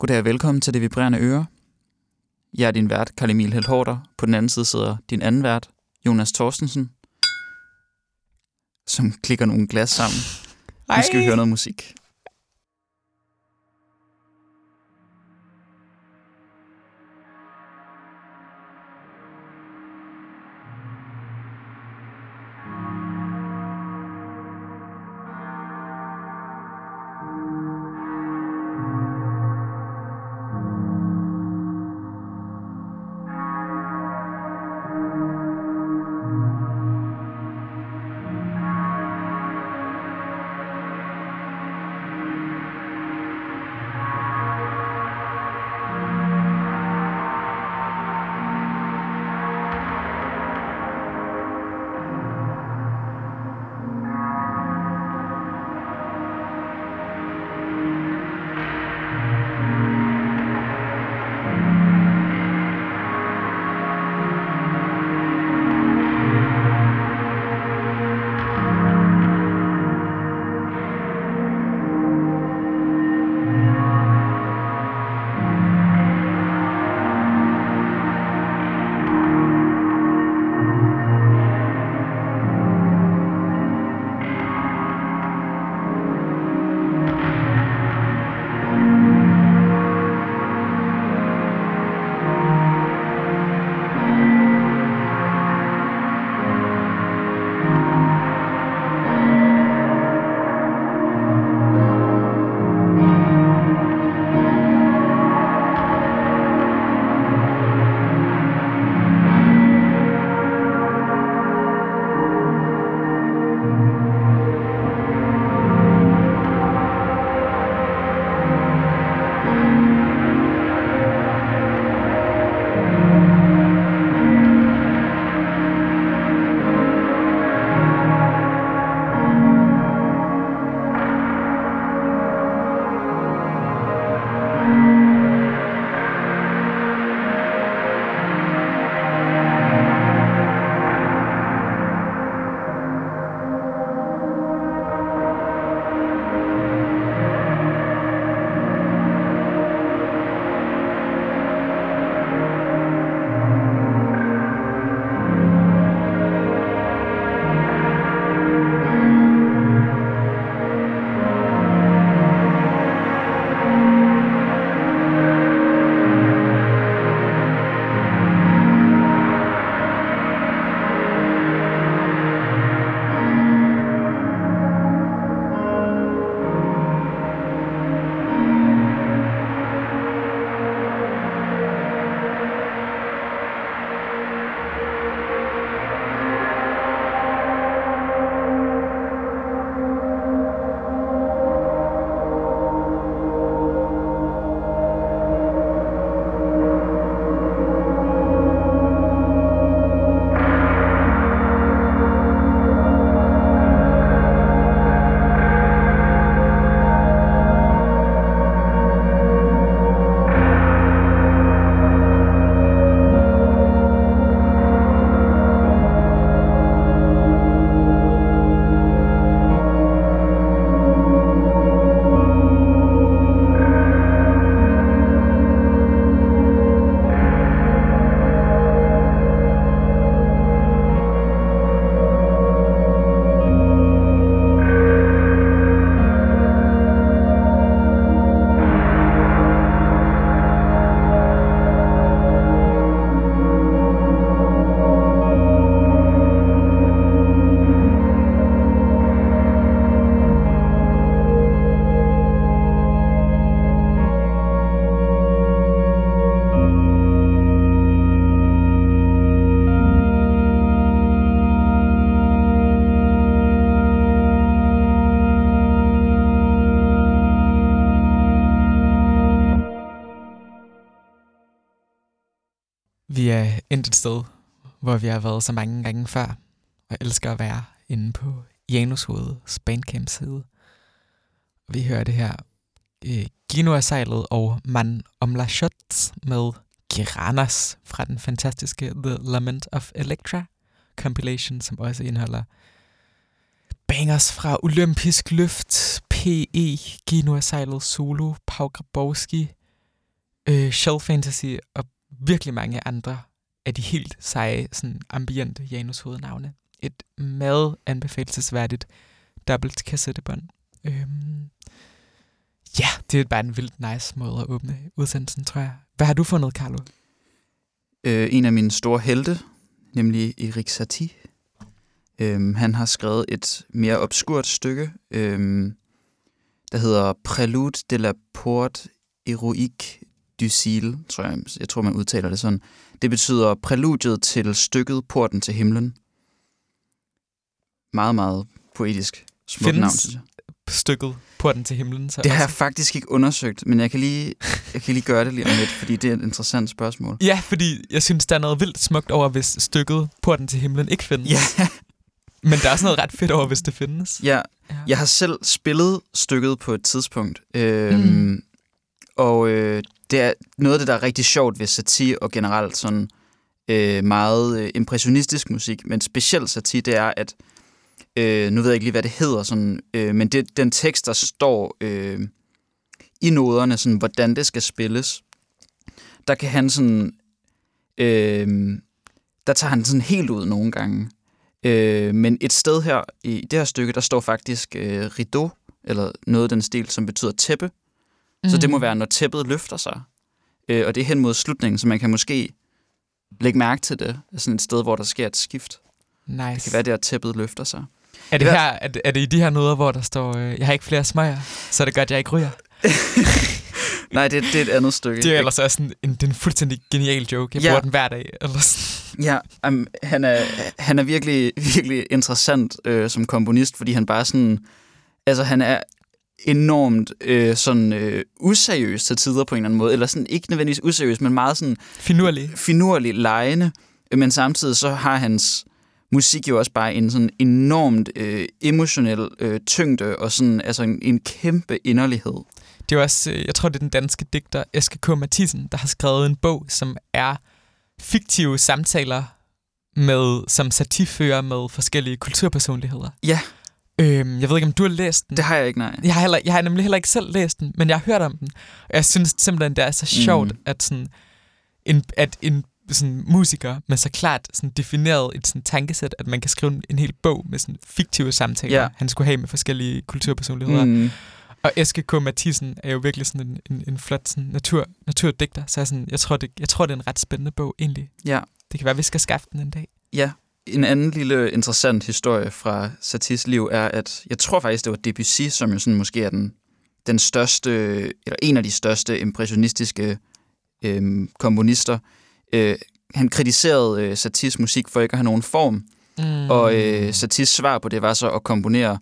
Goddag og velkommen til Det Vibrerende Øre. Jeg er din vært, Karl Emil Helhorter. På den anden side sidder din anden vært, Jonas Thorstensen, som klikker nogle glas sammen. Nu skal vi høre noget musik. Intet sted, hvor vi har været så mange gange før, og jeg elsker at være inde på Janushovedets Bandcamp-side. Vi hører det her øh, Gino og Man Omla Shots med Kiranas fra den fantastiske The Lament of Electra compilation, som også indeholder bangers fra Olympisk Løft, PE, Gino Solo, Pau Grabowski, øh, Shell Fantasy og virkelig mange andre af de helt seje, sådan ambient Janus hovednavne. Et meget anbefalesværdigt dobbelt kassettebånd. Øhm, ja, det er bare en vildt nice måde at åbne udsendelsen, tror jeg. Hvad har du fundet, Carlo? Øh, en af mine store helte, nemlig Erik Satie. Øhm, han har skrevet et mere obskurt stykke, øhm, der hedder Prélude de la Porte Heroique du Sil, tror jeg, jeg tror, man udtaler det sådan. Det betyder præludiet til stykket Porten til himlen. Meget, meget poetisk. Smukt Findes navn, synes jeg. stykket Porten til himlen? Så Det har jeg faktisk ikke undersøgt, men jeg kan lige, jeg kan lige gøre det lige om lidt, fordi det er et interessant spørgsmål. Ja, fordi jeg synes, der er noget vildt smukt over, hvis stykket Porten til himlen ikke findes. Ja, Men der er også noget ret fedt over, hvis det findes. ja, Ja. jeg har selv spillet stykket på et tidspunkt, øhm, mm. og øh, det er noget af det, der er rigtig sjovt ved satir og generelt sådan øh, meget øh, impressionistisk musik, men specielt satir, det er, at øh, nu ved jeg ikke lige, hvad det hedder, sådan, øh, men det den tekst, der står øh, i noderne, sådan, hvordan det skal spilles, der kan han sådan, øh, der tager han sådan helt ud nogle gange. Øh, men et sted her i det her stykke, der står faktisk øh, rideau, eller noget af den stil, som betyder tæppe. Mm. Så det må være, når tæppet løfter sig. Øh, og det er hen mod slutningen, så man kan måske lægge mærke til det. Sådan et sted, hvor der sker et skift. Nice. Det kan være, det at tæppet løfter sig. Er det, her, er, det, er det i de her noder, hvor der står, øh, jeg har ikke flere smøger, så er det godt, jeg ikke ryger? Nej, det, det er et andet stykke. Det er ellers også en, en, det er en fuldstændig genial joke. Jeg Ja. bruger den hver dag. Eller sådan. Ja, um, han, er, han er virkelig, virkelig interessant øh, som komponist, fordi han bare sådan... Altså, han er enormt øh, sådan øh, useriøs til tider på en eller anden måde. Eller sådan ikke nødvendigvis useriøs, men meget sådan Finurlig. finurlig lejende. Men samtidig så har hans musik jo også bare en sådan enormt øh, emotionel øh, tyngde og sådan altså en, en kæmpe inderlighed. Det er jo også, øh, jeg tror, det er den danske digter Eske K. Mathisen, der har skrevet en bog, som er fiktive samtaler med, som satirfører med forskellige kulturpersonligheder. Ja. Øhm, jeg ved ikke, om du har læst den. Det har jeg ikke, nej. Jeg har, heller, jeg har nemlig heller ikke selv læst den, men jeg har hørt om den. Og jeg synes simpelthen, det er så sjovt, Mm. at, sådan, en, at en sådan, musiker med så klart sådan, defineret et sådan, tankesæt, at man kan skrive en, en hel bog med sådan, fiktive samtaler, Ja. han skulle have med forskellige kulturpersonligheder. Mm. Og Eske K. Mathisen er jo virkelig sådan en, en, en flot sådan, natur, naturdigter, så jeg, sådan, jeg, tror, det, jeg tror, det er en ret spændende bog egentlig. Ja. Det kan være, vi skal skaffe den en dag. Ja, en anden lille interessant historie fra Satis liv er, at jeg tror faktisk, det var Debussy, som jo sådan måske er den, den største, eller en af de største impressionistiske øhm, komponister. Øh, han kritiserede øh, Satis musik for ikke at have nogen form, Mm. og øh, Satis svar på det var så at komponere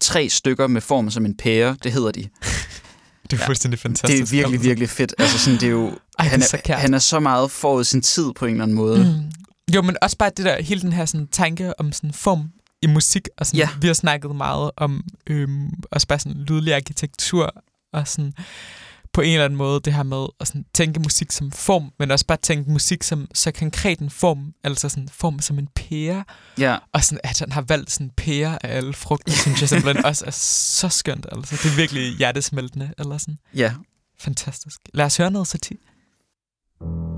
tre stykker med form som en pære, det hedder de. det er ja, fuldstændig fantastisk. Det er virkelig, virkelig fedt. Altså sådan, det er jo, Ej, han, det er så kært. han er så meget forud sin tid på en eller anden måde. Mm. Jo, men også bare det der, hele den her sådan, tanke om sådan form i musik. Og sådan, Ja. Vi har snakket meget om øhm, også bare sådan lydlig arkitektur og sådan på en eller anden måde det her med at sådan, tænke musik som form, men også bare tænke musik som så konkret en form, altså sådan form som en pære. Ja, Og sådan, at han har valgt sådan pære af alle frugter, synes jeg simpelthen også er så skønt. Altså. Det er virkelig hjertesmeltende. Eller sådan. ja. Fantastisk. Lad os høre noget. Thank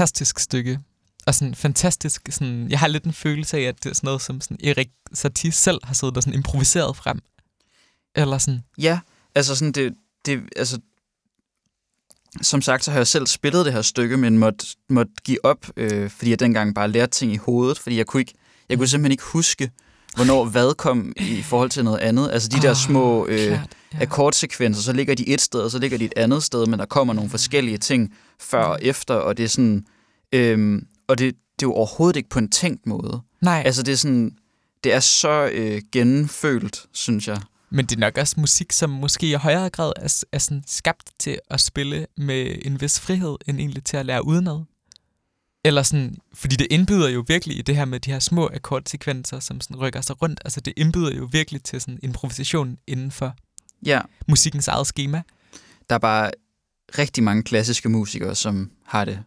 fantastisk stykke. Og sådan fantastisk, sådan, jeg har lidt en følelse af, at det er sådan noget, som sådan Erik Satie selv har siddet og sådan improviseret frem. Eller sådan. Ja, altså sådan det, det altså, som sagt, så har jeg selv spillet det her stykke, men måtte, måtte give op, øh, fordi jeg dengang bare lærte ting i hovedet, fordi jeg kunne, ikke, jeg kunne simpelthen ikke huske, hvornår hvad kom i forhold til noget andet. Altså de oh, der små øh, klart, ja. akkordsekvenser, så ligger de et sted, og så ligger de et andet sted, men der kommer nogle forskellige ting før og efter, og det er sådan... Øh, og det, det er jo overhovedet ikke på en tænkt måde. Nej. Altså det er sådan... Det er så øh, gennemfølt, synes jeg. Men det er nok også musik, som måske i højere grad er, er sådan skabt til at spille med en vis frihed, end egentlig til at lære udenad. Eller sådan, fordi det indbyder jo virkelig i det her med de her små akkordsekvenser, som sådan rykker sig rundt. Altså det indbyder jo virkelig til sådan improvisation inden for ja. musikkens eget schema. Der er bare rigtig mange klassiske musikere, som har det,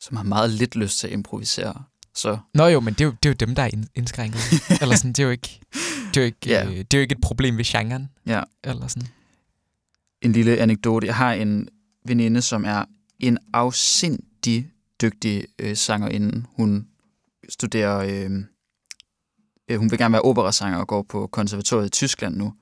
som har meget lidt lyst til at improvisere. Så. Nå jo, men det er jo, det er jo dem, der er indskrænket. eller sådan, det er jo ikke, det er jo ikke, ja. øh, det er jo ikke et problem ved genren. Ja. Eller sådan. En lille anekdote. Jeg har en veninde, som er en afsindig dygtig øh, sangerinde. Hun studerer... Øh, øh, hun vil gerne være operasanger og går på konservatoriet i Tyskland nu.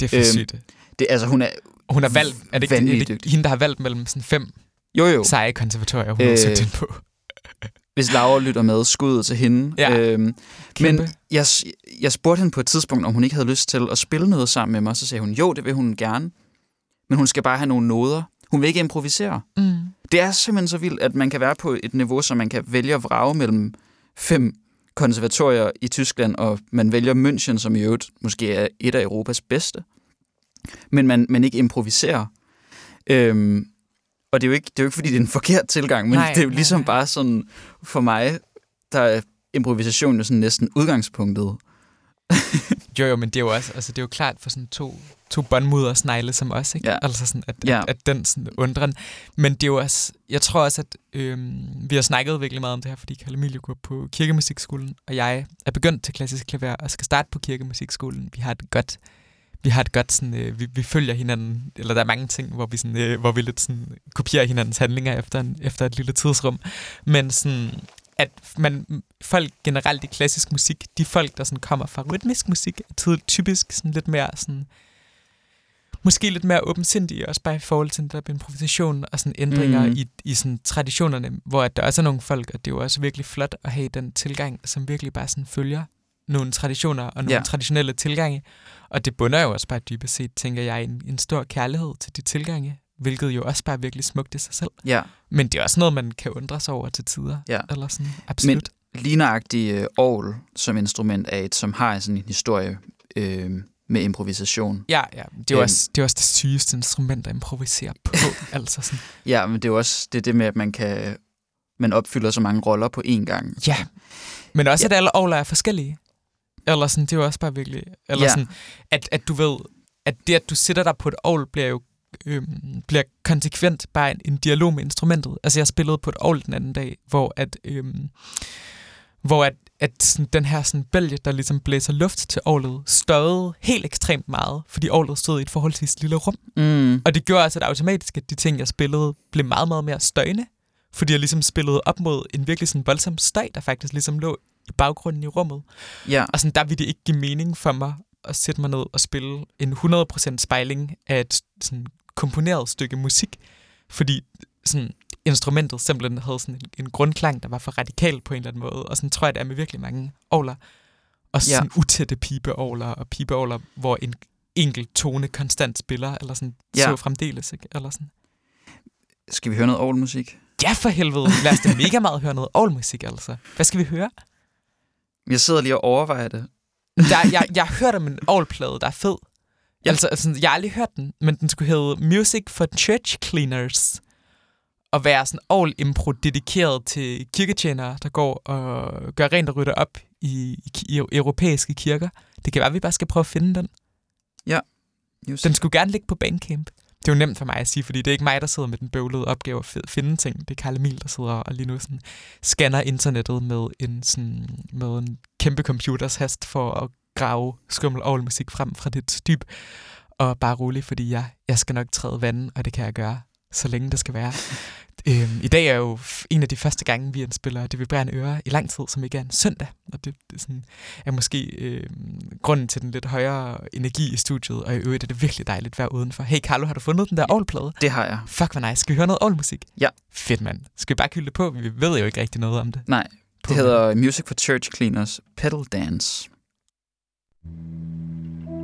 Det er for sygt. Det, altså, hun er hun har valgt, er det, ikke, er det hende, der har valgt mellem sådan fem jo, jo. seje konservatorier, hun øh, har søgt på? hvis Laura lytter med, skuddet til hende. Ja, øhm, men jeg, jeg spurgte hende på et tidspunkt, om hun ikke havde lyst til at spille noget sammen med mig. Så sagde hun, jo, det vil hun gerne. Men hun skal bare have nogle noder. Hun vil ikke improvisere. Mm. Det er simpelthen så vildt, at man kan være på et niveau, så man kan vælge at vrage mellem fem konservatorier i Tyskland, og man vælger München, som i øvrigt måske er et af Europas bedste. Men man, man ikke improviserer. Øhm, og det er, jo ikke, det er jo ikke, fordi det er en forkert tilgang, men nej, det er jo ligesom nej, nej. bare sådan, for mig, der er improvisation jo sådan næsten udgangspunktet. jo, jo, men det er jo også, altså det er jo klart for sådan to, to båndmudder snegle som os, ikke? Ja. Altså sådan, at, ja. at, at den sådan undren. Men det er jo også, jeg tror også, at øhm, vi har snakket virkelig meget om det her, fordi Kalle Emilie går på kirkemusikskolen, og jeg er begyndt til klassisk klaver og skal starte på kirkemusikskolen. Vi har et godt vi har et godt sådan, øh, vi, vi følger hinanden, eller der er mange ting, hvor vi, sådan, øh, hvor vi lidt sådan, kopierer hinandens handlinger efter, en, efter et lille tidsrum. Men sådan, at man, folk generelt i klassisk musik, de folk, der sådan kommer fra rytmisk musik, er typisk sådan lidt mere sådan, måske lidt mere åbensindige, også bare i forhold til der improvisation og sådan ændringer mm. i, i sådan traditionerne, hvor at der også er nogle folk, og det er jo også virkelig flot at have den tilgang, som virkelig bare sådan følger nogle traditioner og nogle ja. traditionelle tilgange. Og det bunder jo også bare dybest set, tænker jeg, en, en stor kærlighed til de tilgange, hvilket jo også bare er virkelig smukt i sig selv. Ja. Men det er også noget, man kan undre sig over til tider. Ja. Eller sådan, absolut. Men ligneragtig uh, som instrument er et, som har sådan en historie øh, med improvisation. Ja, ja. Det er, øhm, også, det er også det sygeste instrument at improvisere på. altså sådan. Ja, men det er jo også det, det med, at man kan man opfylder så mange roller på én gang. Ja, men også, ja. at alle ovler er forskellige. Eller sådan, det er jo også bare virkelig... Eller ja. sådan, at, at du ved, at det, at du sætter dig på et ovl, bliver jo øhm, bliver konsekvent bare en, en dialog med instrumentet. Altså, jeg spillede på et ovl den anden dag, hvor at... Øhm, hvor at, at sådan, den her sådan, bælge, der ligesom blæser luft til ovlet, støjede helt ekstremt meget, fordi ovlet stod i et forholdsvis lille rum. Mm. Og det gjorde altså, at automatisk, at de ting, jeg spillede, blev meget, meget mere støjende, fordi jeg ligesom spillede op mod en virkelig sådan voldsom støj, der faktisk ligesom lå i baggrunden i rummet. Ja. Og sådan, der ville det ikke give mening for mig at sætte mig ned og spille en 100% spejling af et sådan, komponeret stykke musik, fordi sådan, instrumentet simpelthen havde sådan en, en grundklang, der var for radikal på en eller anden måde, og sådan tror jeg, det er med virkelig mange ovler. Og sådan ja. utætte pibeovler, og pibeovler, hvor en enkelt tone konstant spiller, eller sådan ja. så fremdeles, ikke? Eller sådan. Skal vi høre noget ovlmusik? Ja, for helvede. Lad os da mega meget høre noget ovlmusik, altså. Hvad skal vi høre? Jeg sidder lige og overvejer det. Der, jeg, jeg har hørt om en ovlplade, der er fed. Ja. Altså, altså, jeg har aldrig hørt den, men den skulle hedde Music for Church Cleaners. Og være sådan all impro dedikeret til kirketjenere, der går og gør rent og rydder op i, i, i europæiske kirker. Det kan være, at vi bare skal prøve at finde den. Ja. Just. Den skulle gerne ligge på Bandcamp. Det er jo nemt for mig at sige, fordi det er ikke mig, der sidder med den bøvlede opgave at finde ting. Det er Karl Emil, der sidder og lige nu sådan scanner internettet med en, sådan, med en kæmpe computers hast for at grave skummel og musik frem fra dit dyb. Og bare rolig, fordi jeg, jeg skal nok træde vandet, og det kan jeg gøre, så længe det skal være. Øhm, I dag er jo en af de første gange, vi indspiller Det Vibrerende Øre i lang tid, som ikke er en søndag. Og det, det sådan, er måske øh, grunden til den lidt højere energi i studiet. Og i øvrigt er det virkelig dejligt at være udenfor. Hey Carlo, har du fundet den der Aarhus-plade? Det har jeg. Fuck, hvor nice. Skal vi høre noget Aarhus-musik? Ja. Fedt, mand. Skal vi bare kylde det på? Vi ved jo ikke rigtig noget om det. Nej, det hedder Music for Church Cleaners Pedal Dance. Thank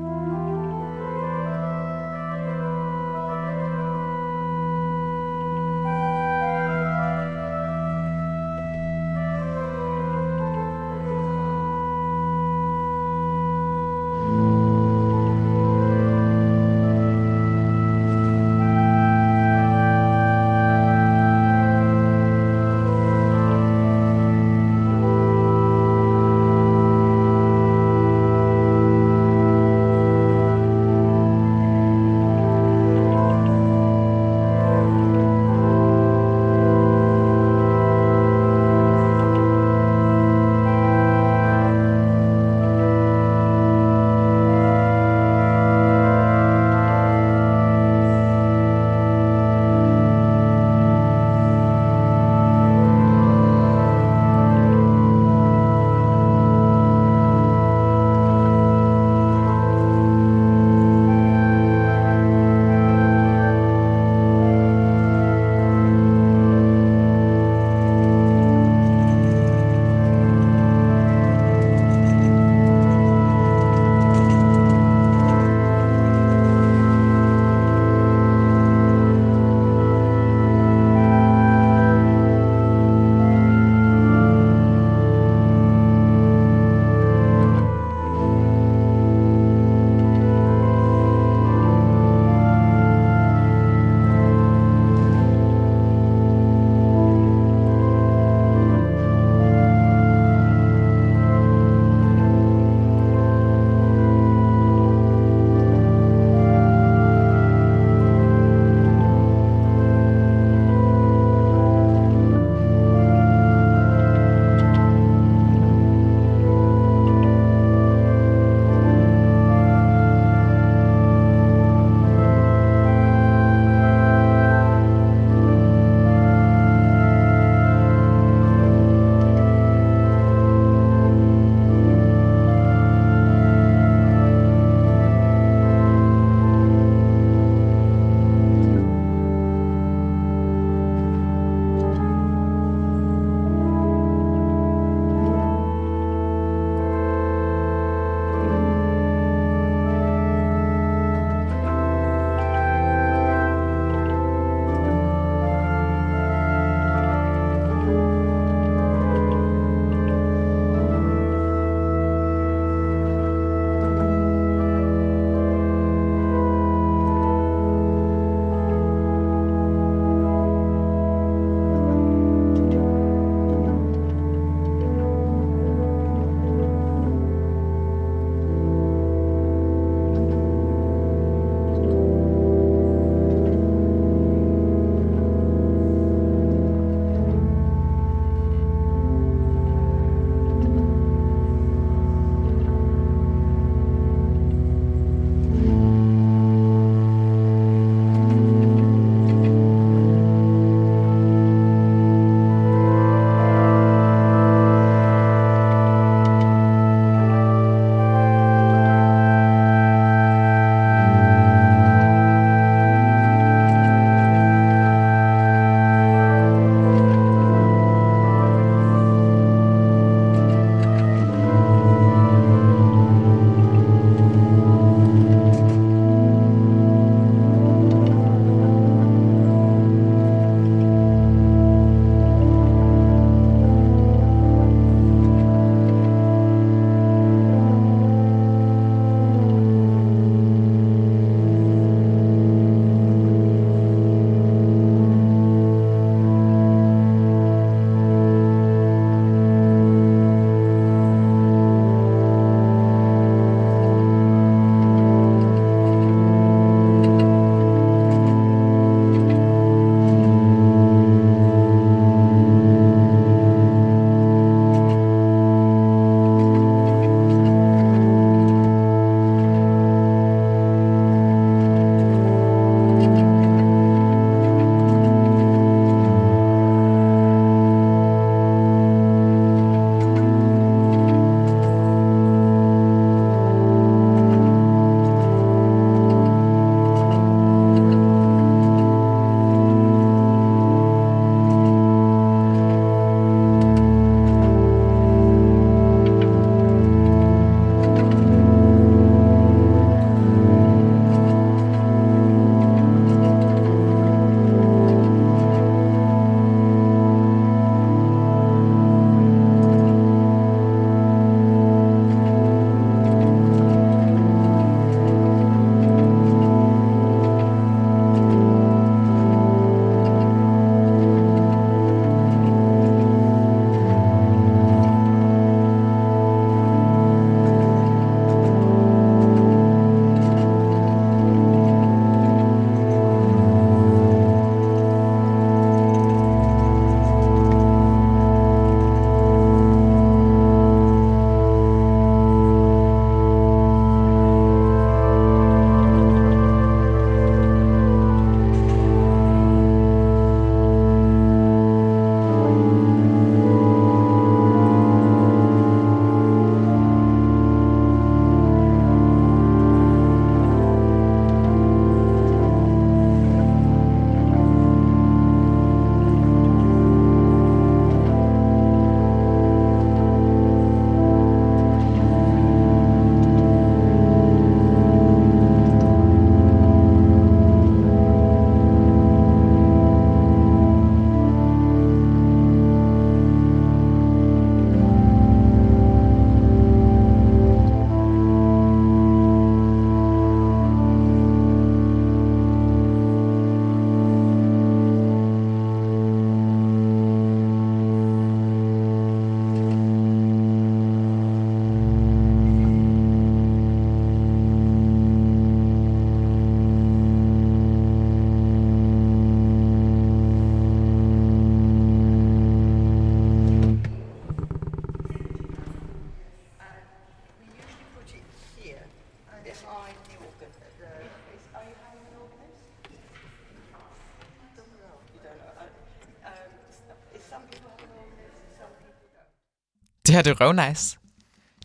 her det er røvnice.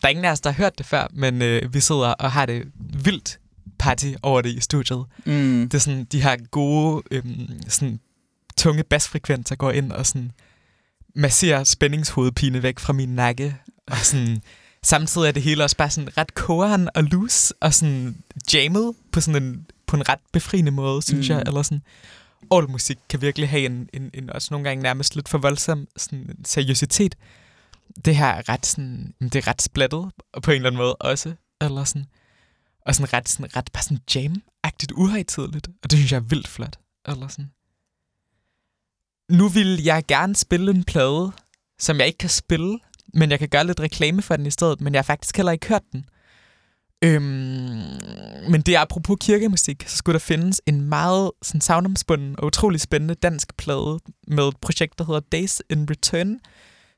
Der er ingen af os, der har hørt det før, men øh, vi sidder og har det vildt party over det i studiet. Mm. Det er sådan, de her gode, øhm, sådan, tunge basfrekvenser går ind og sådan masserer spændingshovedpine væk fra min nakke. Og sådan, samtidig er det hele også bare sådan ret koren og loose og sådan jammet på sådan en, på en ret befriende måde, synes Mm. jeg. Eller sådan, all musik kan virkelig have en, en, en, også nogle gange nærmest lidt for voldsom sådan, seriøsitet. Det her er ret sådan, det er ret splattet på en eller anden måde også. Eller sådan, og sådan ret, sådan, ret bare sådan jam-agtigt uhøjtidligt. Og det synes jeg er vildt flot. Eller sådan. Nu vil jeg gerne spille en plade, som jeg ikke kan spille, men jeg kan gøre lidt reklame for den i stedet, men jeg har faktisk heller ikke hørt den. Øhm, men det er apropos kirkemusik, så skulle der findes en meget sådan savnomsbunden og utrolig spændende dansk plade med et projekt, der hedder Days in Return,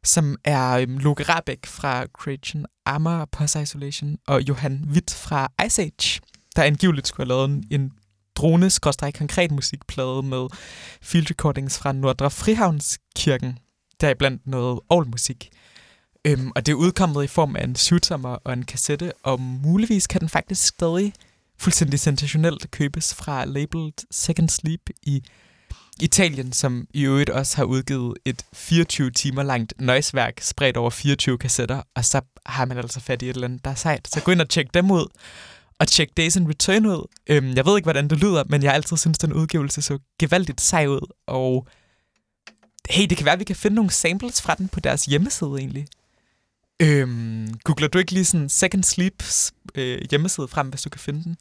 som er øhm, Loke Rabeck fra Creation Armor og Post Isolation, og Johan Witt fra Ice Age, der angiveligt skulle have lavet en, en drone konkret musikplade med field recordings fra Nordre Frihavnskirken, deriblandt noget musik. Øhm, og det er udkommet i form af en syvtommer og en kassette, og muligvis kan den faktisk stadig fuldstændig sensationelt købes fra labelet Second Sleep i Italien, som i øvrigt også har udgivet et 24 timer langt nøjsværk spredt over 24 kassetter, og så har man altså fat i et eller andet, der er sejt. Så gå ind og tjek dem ud, og tjek Days in Return ud. Øhm, jeg ved ikke, hvordan det lyder, men jeg har altid syntes, den udgivelse så gevaldigt sej ud, og hey, det kan være, at vi kan finde nogle samples fra den på deres hjemmeside egentlig. Øhm, googler du ikke lige sådan Second Sleeps øh, hjemmeside frem, hvis du kan finde den?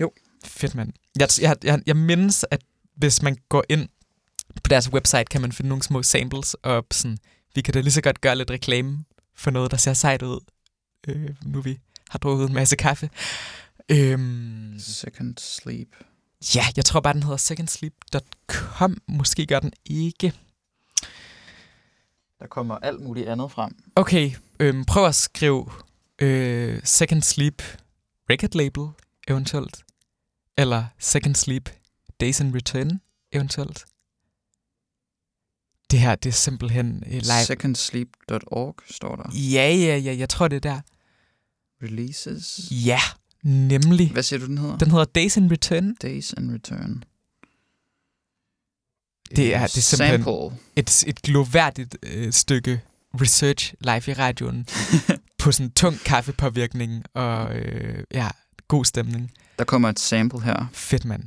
Jo. Fedt, mand. Jeg, jeg, jeg, jeg mindes, at hvis man går ind på deres website, kan man finde nogle små samples, og sådan, vi kan da lige så godt gøre lidt reklame for noget, der ser sejt ud, øh, nu vi har drukket en masse kaffe. Øhm, Second Sleep. ja, jeg tror bare, den hedder secondsleep.com. Måske gør den ikke. Der kommer alt muligt andet frem. Okay, øhm, prøv at skrive øh, Second Sleep record label eventuelt. Eller Second Sleep Days in Return eventuelt. Det her, det er simpelthen øh, live. Secondsleep.org står der. Ja, ja, ja, jeg tror, det er der. Releases. Ja, nemlig. Hvad siger du, den hedder? Den hedder Days in Return. Days and Return. Det er- det er simpelthen- Sample. Et, et gloværdigt øh, stykke research live i radioen på sådan tung kaffepåvirkning og øh, ja, god stemning. Der kommer et sample her. Fedt, mand.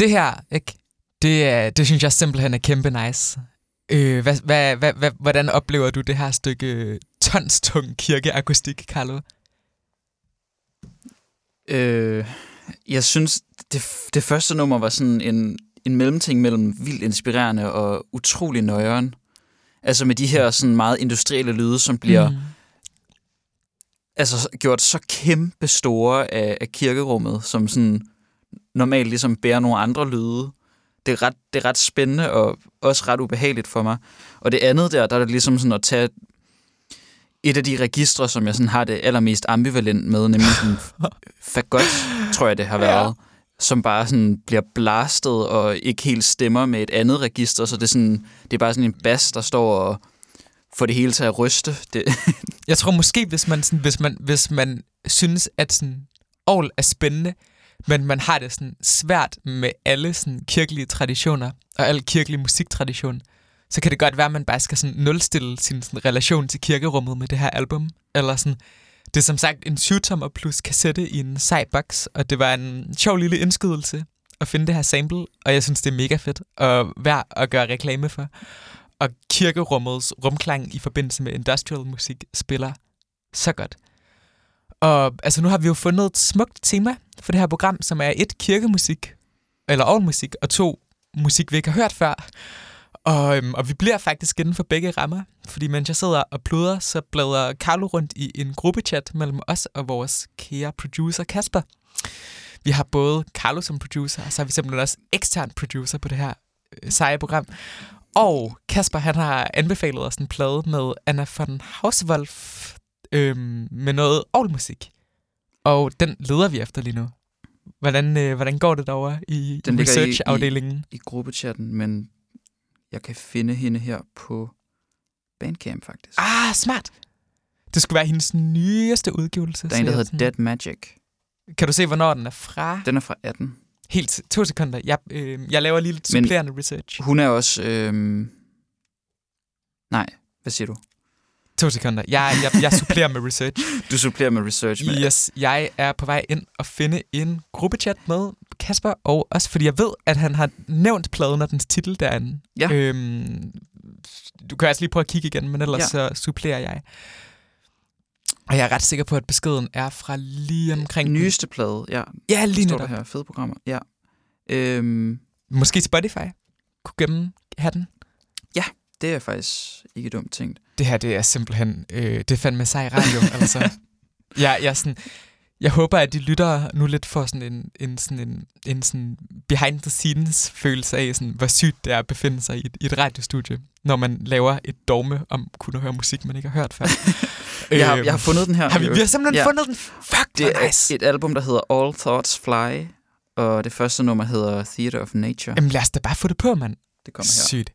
Det her, ikke? Det, det synes jeg simpelthen er kæmpe nice. Øh, hvad, hvad, hvad, hvad, hvordan oplever du det her stykke tonstung kirkeakustik, Carlo? Øh, jeg synes, det, det første nummer var sådan en, en mellemting mellem vildt inspirerende og utrolig nøjeren. Altså med de her sådan meget industrielle lyde, som bliver mm. altså gjort så kæmpe store af, af kirkerummet, som sådan normalt ligesom bærer nogle andre lyde. Det er, ret, det er ret spændende og også ret ubehageligt for mig. Og det andet der, der er det ligesom sådan at tage et af de registre, som jeg sådan har det allermest ambivalent med, nemlig sådan fagot, tror jeg det har været, ja. som bare sådan bliver blastet og ikke helt stemmer med et andet register, så det er, sådan, det er bare sådan en bas, der står og får det hele til at ryste. Det. jeg tror måske, hvis man, sådan, hvis man, hvis man synes, at sådan, all er spændende, men man har det sådan svært med alle sådan kirkelige traditioner og al kirkelig musiktradition, så kan det godt være, at man bare skal sådan nulstille sin sådan relation til kirkerummet med det her album. Eller sådan, det er som sagt en 7-tommer plus kassette i en sej box, og det var en sjov lille indskydelse at finde det her sample, og jeg synes, det er mega fedt og værd at gøre reklame for. Og kirkerummets rumklang i forbindelse med industrial musik spiller så godt. Og altså, nu har vi jo fundet et smukt tema for det her program, som er et kirkemusik, eller all-musik, og to musik, vi ikke har hørt før. Og, øhm, og vi bliver faktisk inden for begge rammer, fordi mens jeg sidder og pluder, så bladrer Carlo rundt i en gruppechat mellem os og vores kære producer Kasper. Vi har både Carlo som producer, og så har vi simpelthen også ekstern producer på det her øh, seje program. Og Kasper, han har anbefalet os en plade med Anna von Hauswolf øhm, med noget musik. Og den leder vi efter lige nu. Hvordan, øh, hvordan går det derovre i research-afdelingen? I, i, i gruppechatten, men jeg kan finde hende her på Bandcamp, faktisk. Ah, smart! Det skulle være hendes nyeste udgivelse. Der er en, der hedder Dead Magic. Kan du se, hvornår den er fra? Den er fra 18. Helt to sekunder. Jeg, øh, jeg laver lige lidt supplerende research. Hun er også... Øh... Nej, hvad siger du? To sekunder. Jeg, jeg, jeg supplerer med research. Du supplerer med research. Med. Yes, jeg er på vej ind og finde en gruppechat med Kasper, og også fordi jeg ved, at han har nævnt pladen og dens titel derinde. Ja. Øhm, du kan altså lige prøve at kigge igen, men ellers ja. så supplerer jeg. Og jeg er ret sikker på, at beskeden er fra lige omkring... Nyeste plade, ja. Ja, lige netop. her. Fede programmer, ja. Øhm. Måske Spotify kunne gemme have den. Ja, det er faktisk ikke dumt tænkt. Det her, det er simpelthen... Øh, det er fandme sej radio, altså. Jeg, jeg, sådan, jeg håber, at de lytter nu lidt for sådan en, en, sådan en, en sådan behind the scenes følelse af, sådan, hvor sygt det er at befinde sig i et, i et radiostudie, når man laver et dogme om kun at høre musik, man ikke har hørt før. jeg, har, jeg har fundet den her. Har vi, vi har simpelthen ja. fundet den? Fuck, det er nice. et album, der hedder All Thoughts Fly, og det første nummer hedder Theater of Nature. Jamen lad os da bare få det på, mand. Det kommer her. Sygt.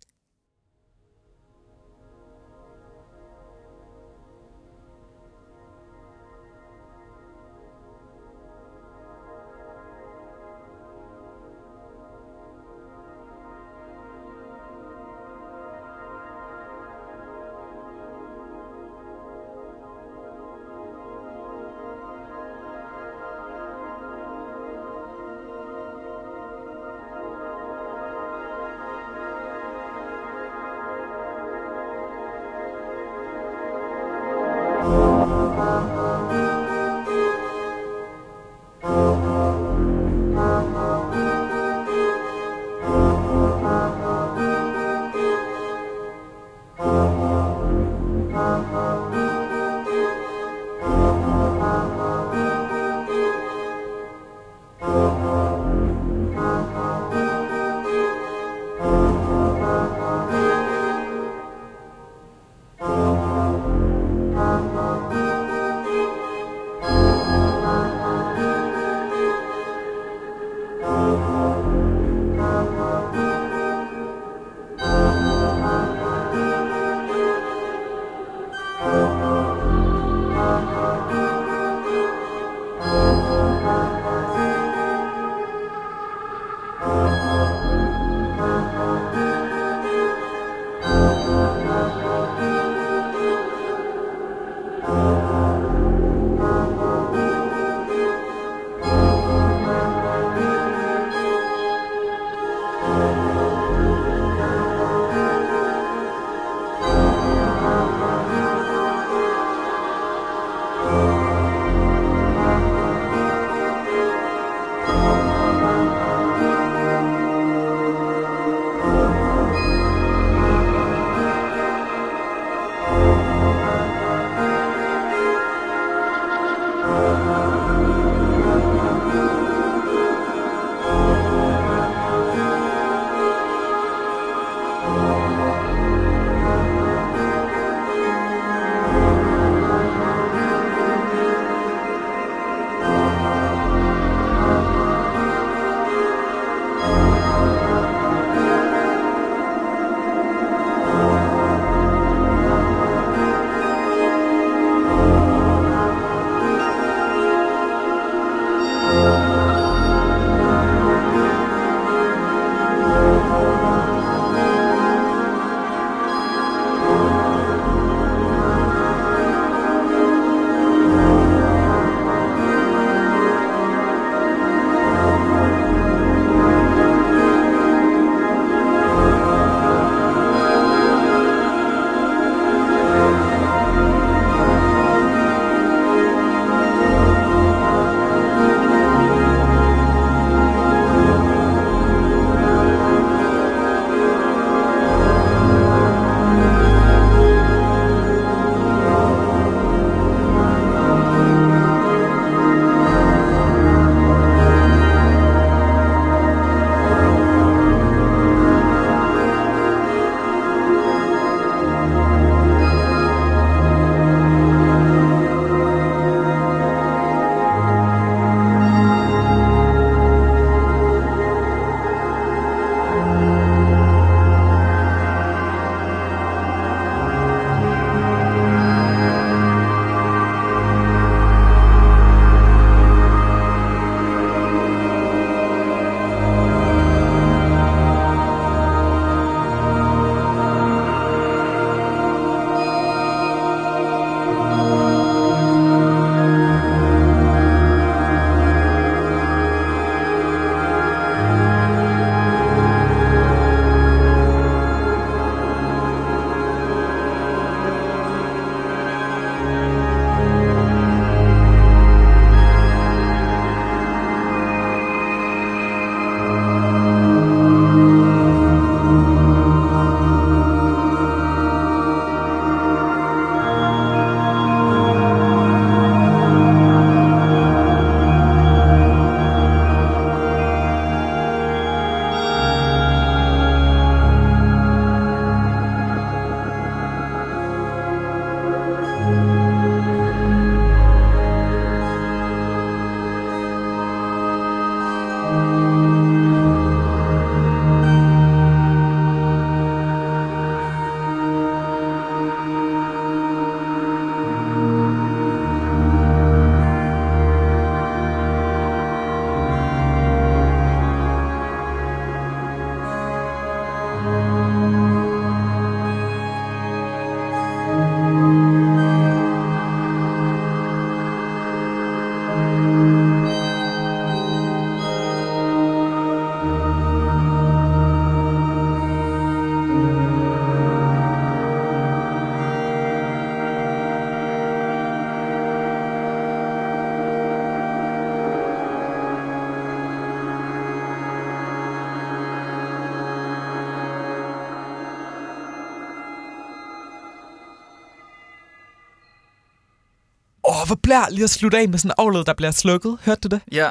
Åh, hvor bliver lige at slutte af med sådan en der bliver slukket. Hørte du det? Ja.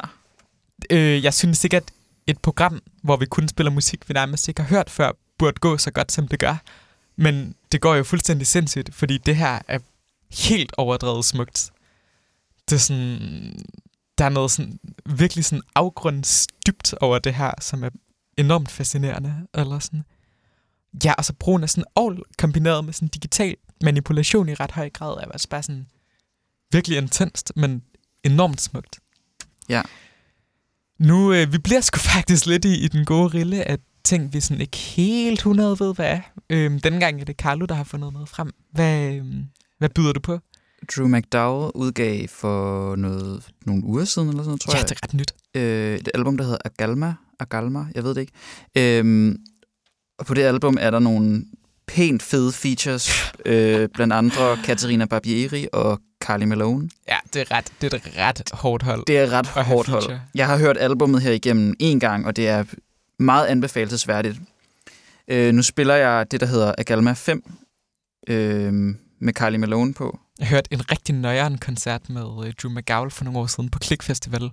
Øh, jeg synes ikke, at et program, hvor vi kun spiller musik, vi nærmest ikke har hørt før, burde gå så godt, som det gør. Men det går jo fuldstændig sindssygt, fordi det her er helt overdrevet smukt. Det er sådan... Der er noget sådan, virkelig sådan afgrundsdybt over det her, som er enormt fascinerende. Eller sådan. Ja, altså brugen af sådan all kombineret med sådan digital manipulation i ret høj grad, er altså bare sådan virkelig intenst, men enormt smukt. Ja. Nu, øh, vi bliver sgu faktisk lidt i, i den gode rille af ting, vi sådan ikke helt 100 ved, hvad er. Øhm, denne gang er det Carlo, der har fundet noget frem. Hvad, øhm, hvad byder du på? Drew McDowell udgav for noget, nogle uger siden, eller sådan noget, tror ja, jeg. det er ret nyt. Øh, et album, der hedder Agalma. Agalma, jeg ved det ikke. Øhm, og på det album er der nogle pænt fede features, øh, blandt andre Katarina Barbieri og Carly Malone. Ja, det er, ret, det er et ret hårdt hold. Det er et ret hårdt hold. Jeg har hørt albummet her igennem en gang, og det er meget anbefalesværdigt. Øh, nu spiller jeg det, der hedder Agalma 5, øh, med Carly Malone på. Jeg hørte en rigtig nøjeren koncert med øh, Drew McGowell for nogle år siden på Click Festival,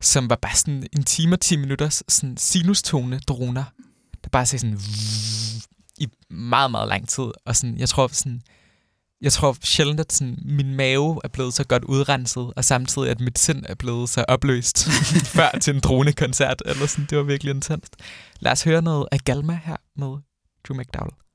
som var bare sådan en time og 10 minutters sådan sinustone droner, der bare sagde sådan i meget, meget lang tid. Og sådan, jeg tror sådan, jeg tror sjældent, at sådan, min mave er blevet så godt udrenset, og samtidig at mit sind er blevet så opløst før til en dronekoncert. Eller sådan, det var virkelig intenst. Lad os høre noget af Galma her med Drew McDowell.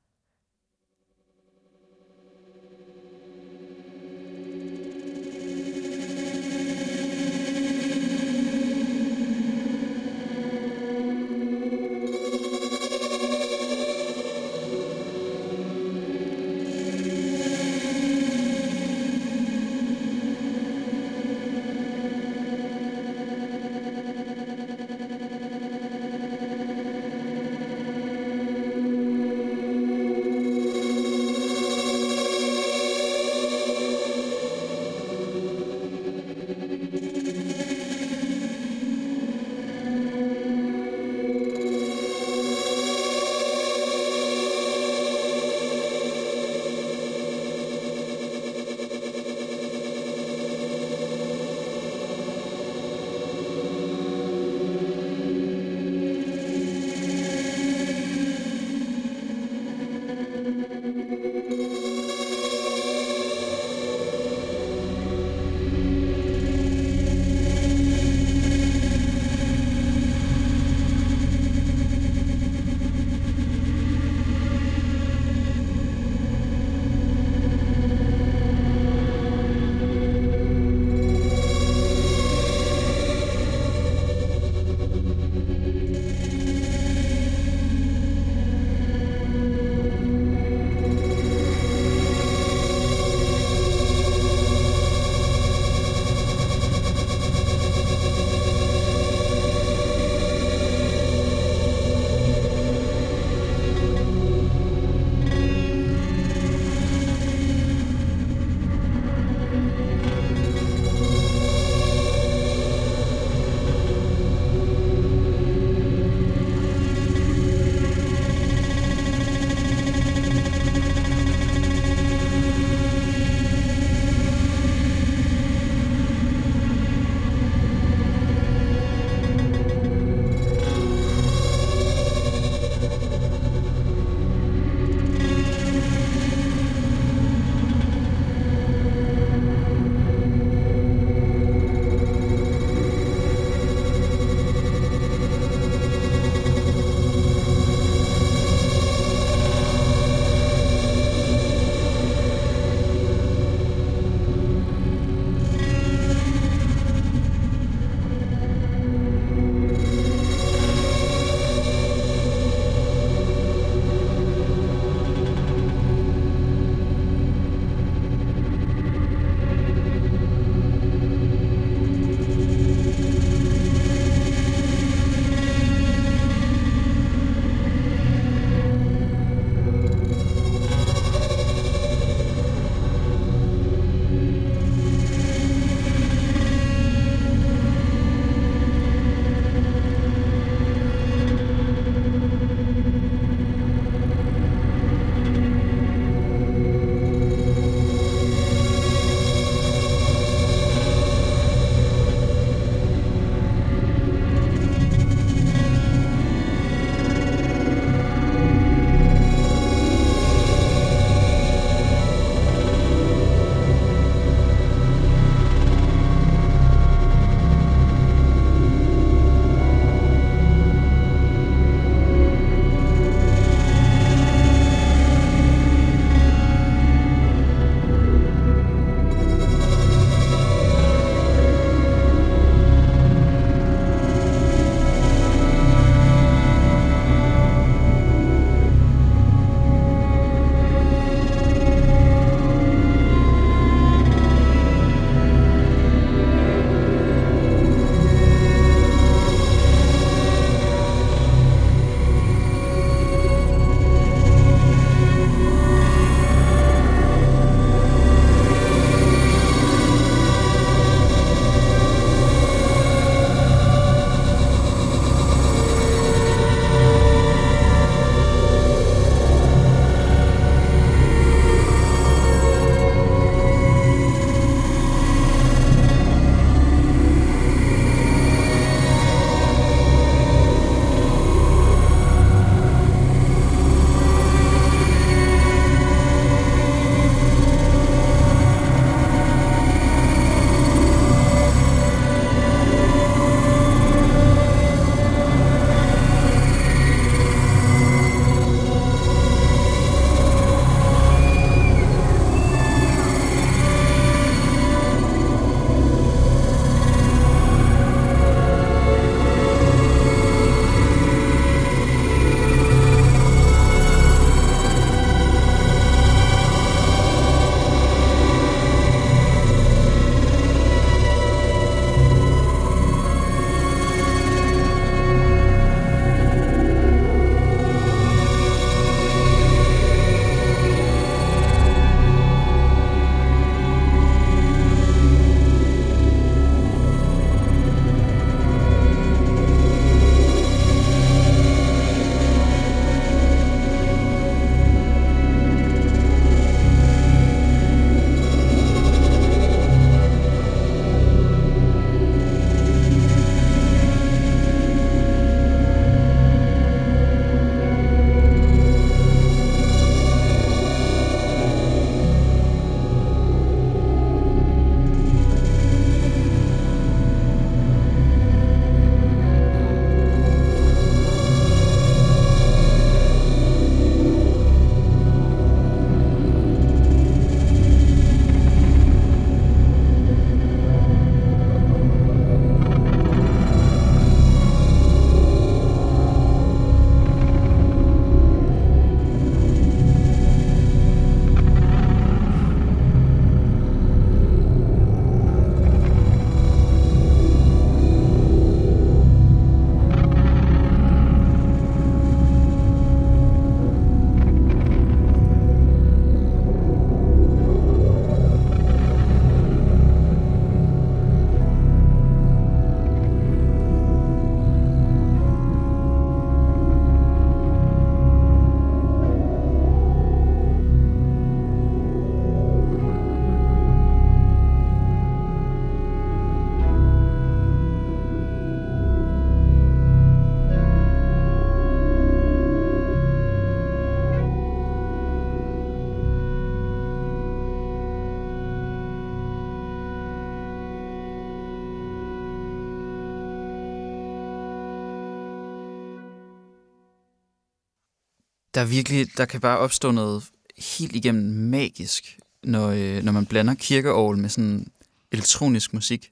Der er virkelig, der kan bare opstå noget helt igennem magisk, når, øh, når man blander kirkeovl med sådan elektronisk musik.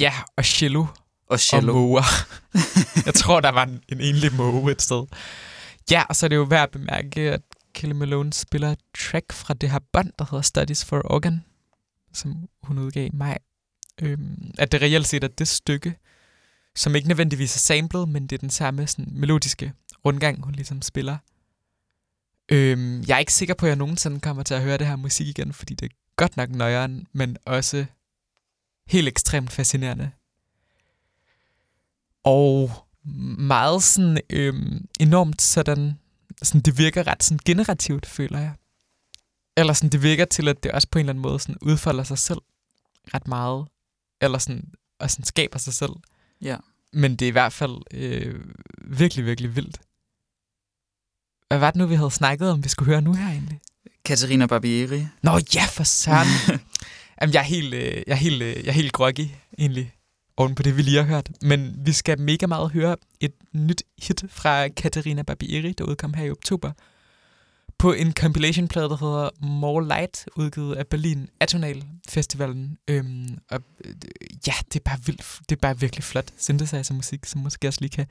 Ja, og cello Og cello. og måger. jeg tror, der var en, en enlig måge et sted. Ja, og så er det jo værd at bemærke, at Kelly Malone spiller et track fra det her bånd, der hedder Studies for Organ, som hun udgav i maj. Øhm, at det reelt set er det stykke, som ikke nødvendigvis er samlet, men det er den samme sådan, melodiske rundgang, hun ligesom spiller. Øhm, jeg er ikke sikker på, at jeg nogensinde kommer til at høre det her musik igen, fordi det er godt nok nøjeren, men også helt ekstremt fascinerende. Og meget sådan øhm, enormt sådan, sådan, det virker ret sådan generativt, føler jeg. Eller sådan, det virker til, at det også på en eller anden måde sådan udfolder sig selv ret meget. Eller sådan, og sådan skaber sig selv. Ja. Men det er i hvert fald øh, virkelig, virkelig vildt. Hvad var det nu, vi havde snakket om, vi skulle høre nu her egentlig? Katarina Barbieri. Nå ja, for søren. Jamen, jeg er helt, øh, jeg er helt, øh, jeg er helt groggy, egentlig, oven på det, vi lige har hørt. Men vi skal mega meget høre et nyt hit fra Katarina Barbieri, der udkom her i oktober, på en compilation-plade, der hedder More Light, udgivet af Berlin Atonal Festivalen. Øhm, og øh, ja, det er, bare vildt, det er bare virkelig flot synthesizer-musik, som måske også lige kan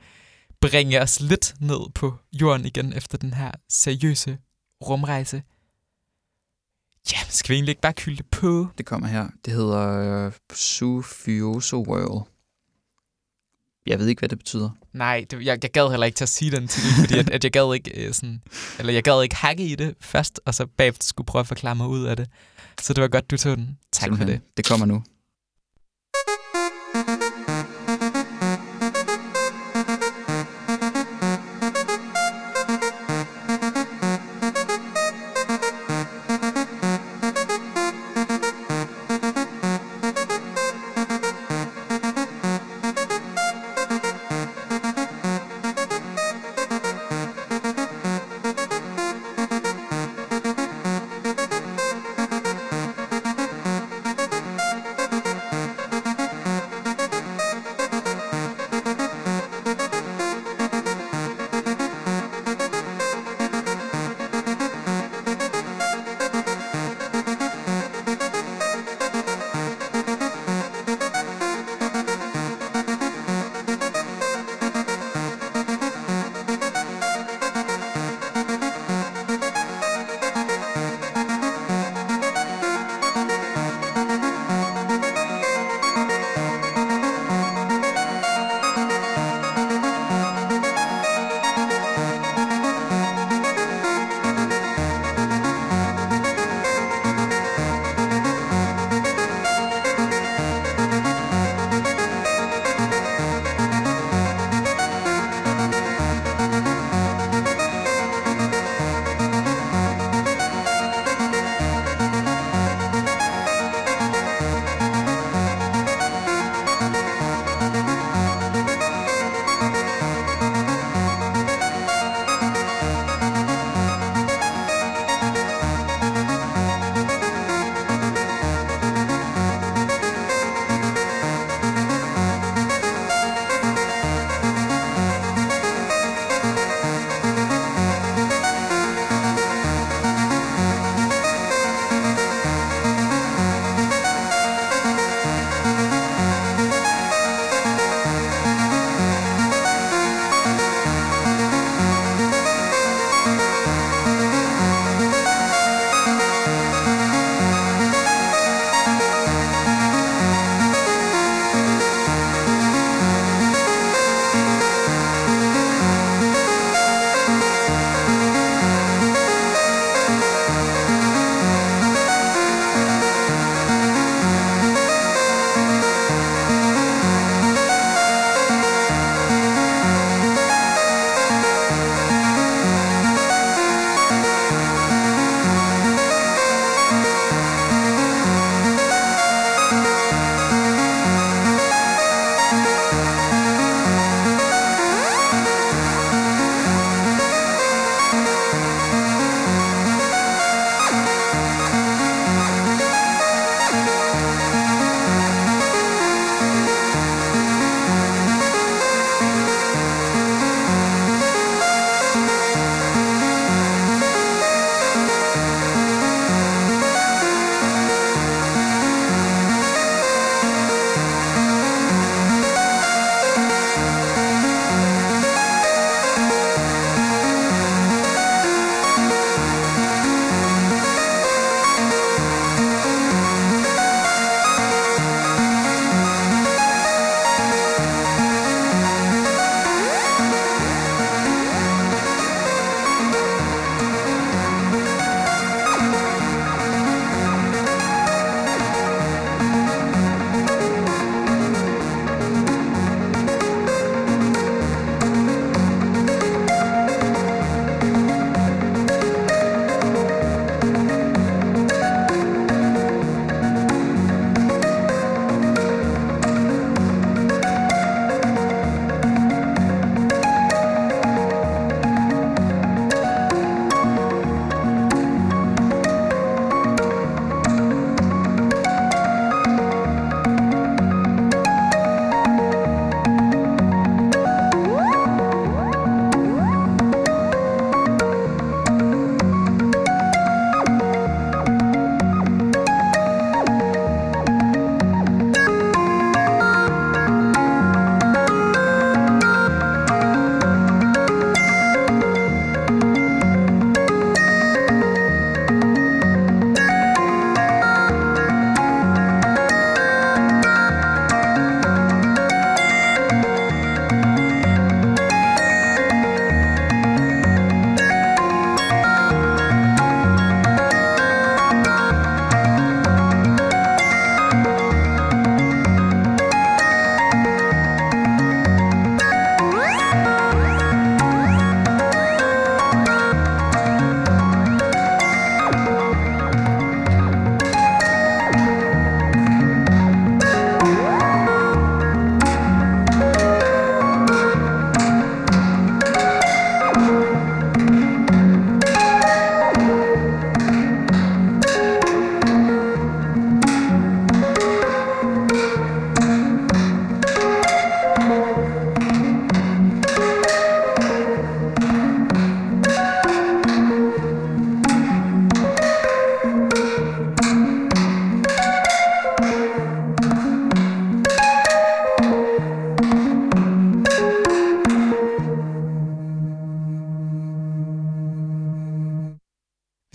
bringe os lidt ned på jorden igen efter den her seriøse rumrejse. Ja, skal vi egentlig ikke bare kylde det på? Det kommer her. Det hedder øh, Sufioso World. Jeg ved ikke, hvad det betyder. Nej, det, jeg, jeg gad heller ikke til at sige den titel, fordi at, at jeg gad ikke øh, sådan, eller jeg gad ikke hakke i det først, og så bagefter skulle prøve at forklare mig ud af det. Så det var godt, du tog den. Tak for Simpelthen. det. Det kommer nu.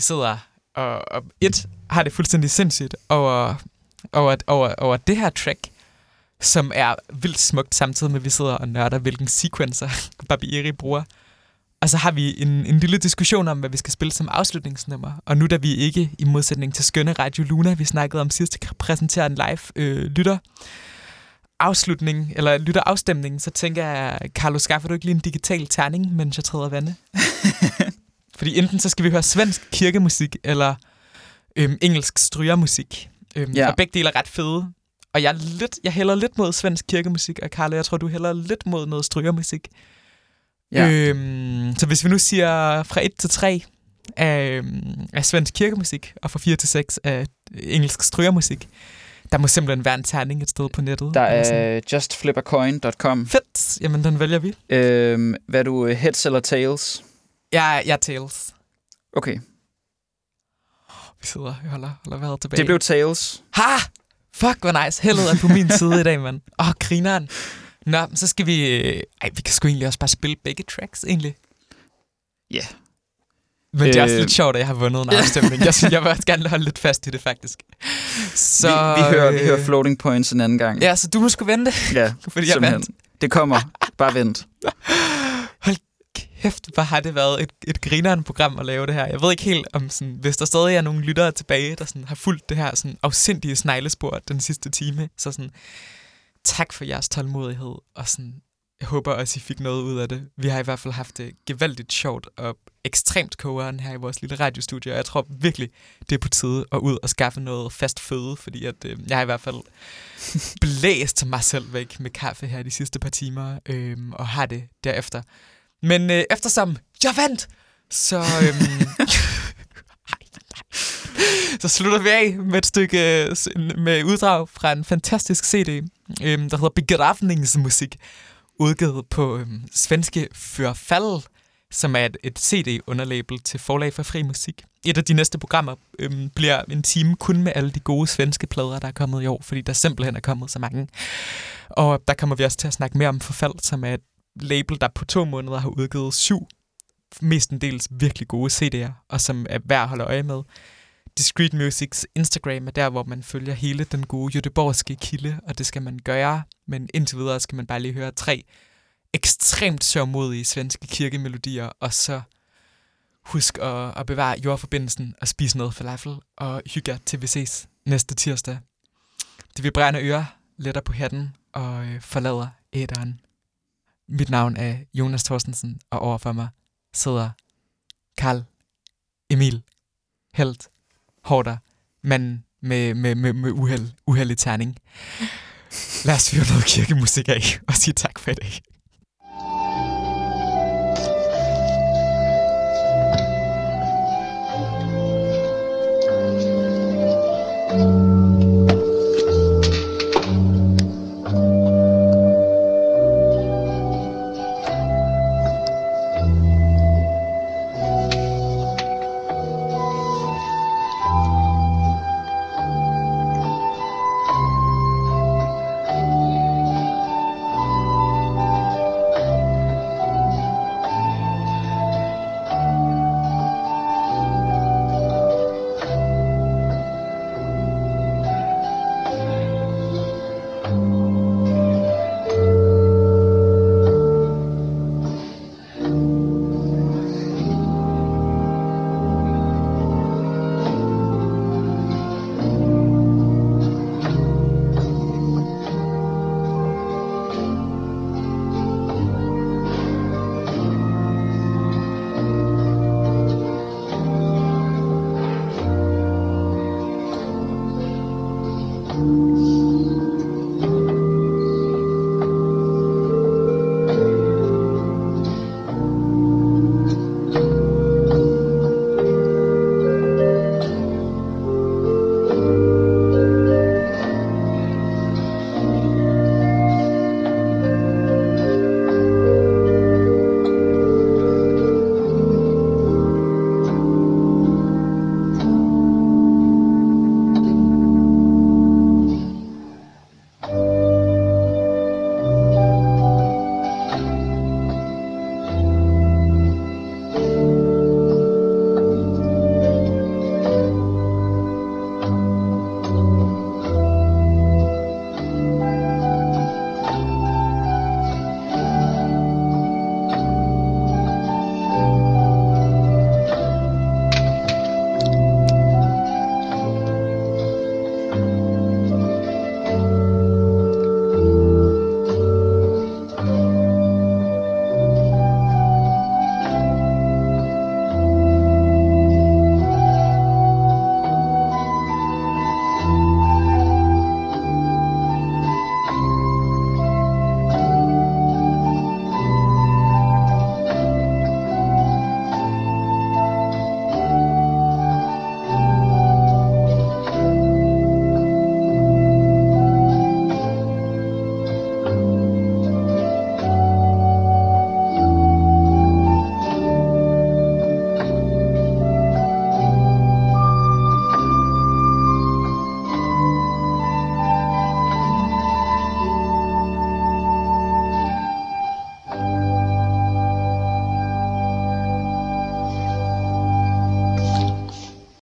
Sidder og, og et har det fuldstændig sindssygt over, over, over, over det her track, som er vildt smukt, samtidig med, at vi sidder og nørder, hvilken sequencer Barbieri bruger. Og så har vi en, en lille diskussion om, hvad vi skal spille som afslutningsnummer. Og nu da vi ikke, i modsætning til Skønne Radio Luna, vi snakkede om sidst, præsentere en live øh, lytter afslutning, eller lytter afstemning, så tænker jeg, Carlos, skaffer du ikke lige en digital terning, mens jeg træder vande? Fordi enten så skal vi høre svensk kirkemusik, eller øhm, engelsk strygermusik. Øhm, ja. Og begge dele er ret fede. Og jeg, er lidt, jeg hælder lidt mod svensk kirkemusik, og Carlo, jeg tror, du hælder lidt mod noget strygermusik. Ja. Øhm, så hvis vi nu siger fra 1 til 3 af, af svensk kirkemusik, og fra 4 til 6 af engelsk strygermusik, der må simpelthen være en terning et sted på nettet. Der er justflippercoin.com. Fedt. Jamen, den vælger vi. Øhm, hvad er du, heads eller tails? Jeg, jeg er tails. Okay. Vi sidder og holder, holder vejret tilbage. Det blev tails. Ha! Fuck, hvor nice. Heldet er på min side i dag, mand. Åh, oh, grineren. Nå, så skal vi... Øh, ej, vi kan sgu egentlig også bare spille begge tracks, egentlig. Ja. Yeah. Men det er også øh, lidt sjovt, at jeg har vundet en afstemning. jeg synes, jeg vil også gerne holde lidt fast i det, faktisk. Så, vi, vi, hører, vi hører øh, floating points en anden gang. Ja, så du må sgu vente. Ja, fordi jeg vandt. Det kommer. Bare vent. Kæft, hvor har det været et, et grineren program at lave det her. Jeg ved ikke helt, om sådan, hvis der stadig er nogle lyttere tilbage, der sådan, har fulgt det her sådan, afsindige sneglespor den sidste time, så sådan, tak for jeres tålmodighed, og sådan, jeg håber også, I fik noget ud af det. Vi har i hvert fald haft det gevaldigt sjovt og ekstremt kogeren her i vores lille radiostudie, og jeg tror virkelig, det er på tide at ud og skaffe noget fast føde, fordi at, øh, jeg har i hvert fald blæst mig selv væk med kaffe her de sidste par timer, øh, og har det derefter. Men øh, eftersom jeg vandt, så... Øh, så slutter vi af med et stykke med uddrag fra en fantastisk CD, øh, der hedder Begravningsmusik, udgivet på øh, svenske Fyrfald, som er et, et CD-underlabel til forlag for fri musik. Et af de næste programmer øhm, bliver en time kun med alle de gode svenske plader, der er kommet i år, fordi der simpelthen er kommet så mange. Og der kommer vi også til at snakke mere om Forfald, som er et label, der på to måneder har udgivet syv mestendels virkelig gode CD'er, og som er værd at holde øje med. Discreet Musics Instagram er der, hvor man følger hele den gode Göteborgske kilde, og det skal man gøre, men indtil videre skal man bare lige høre tre ekstremt sørmodige svenske kirkemelodier, og så husk at, at bevare jordforbindelsen og spise noget falafel, og hygge jer til vi ses næste tirsdag. Det vibrerende øre letter på hatten og øh, forlader æderen. Mit navn er Jonas Thorstensen, og overfor mig sidder Karl Emil Helt Hårder, manden med, med, med, med uheld, uheld i terning. Lad os fyre noget kirkemusik af og sige tak for i dag.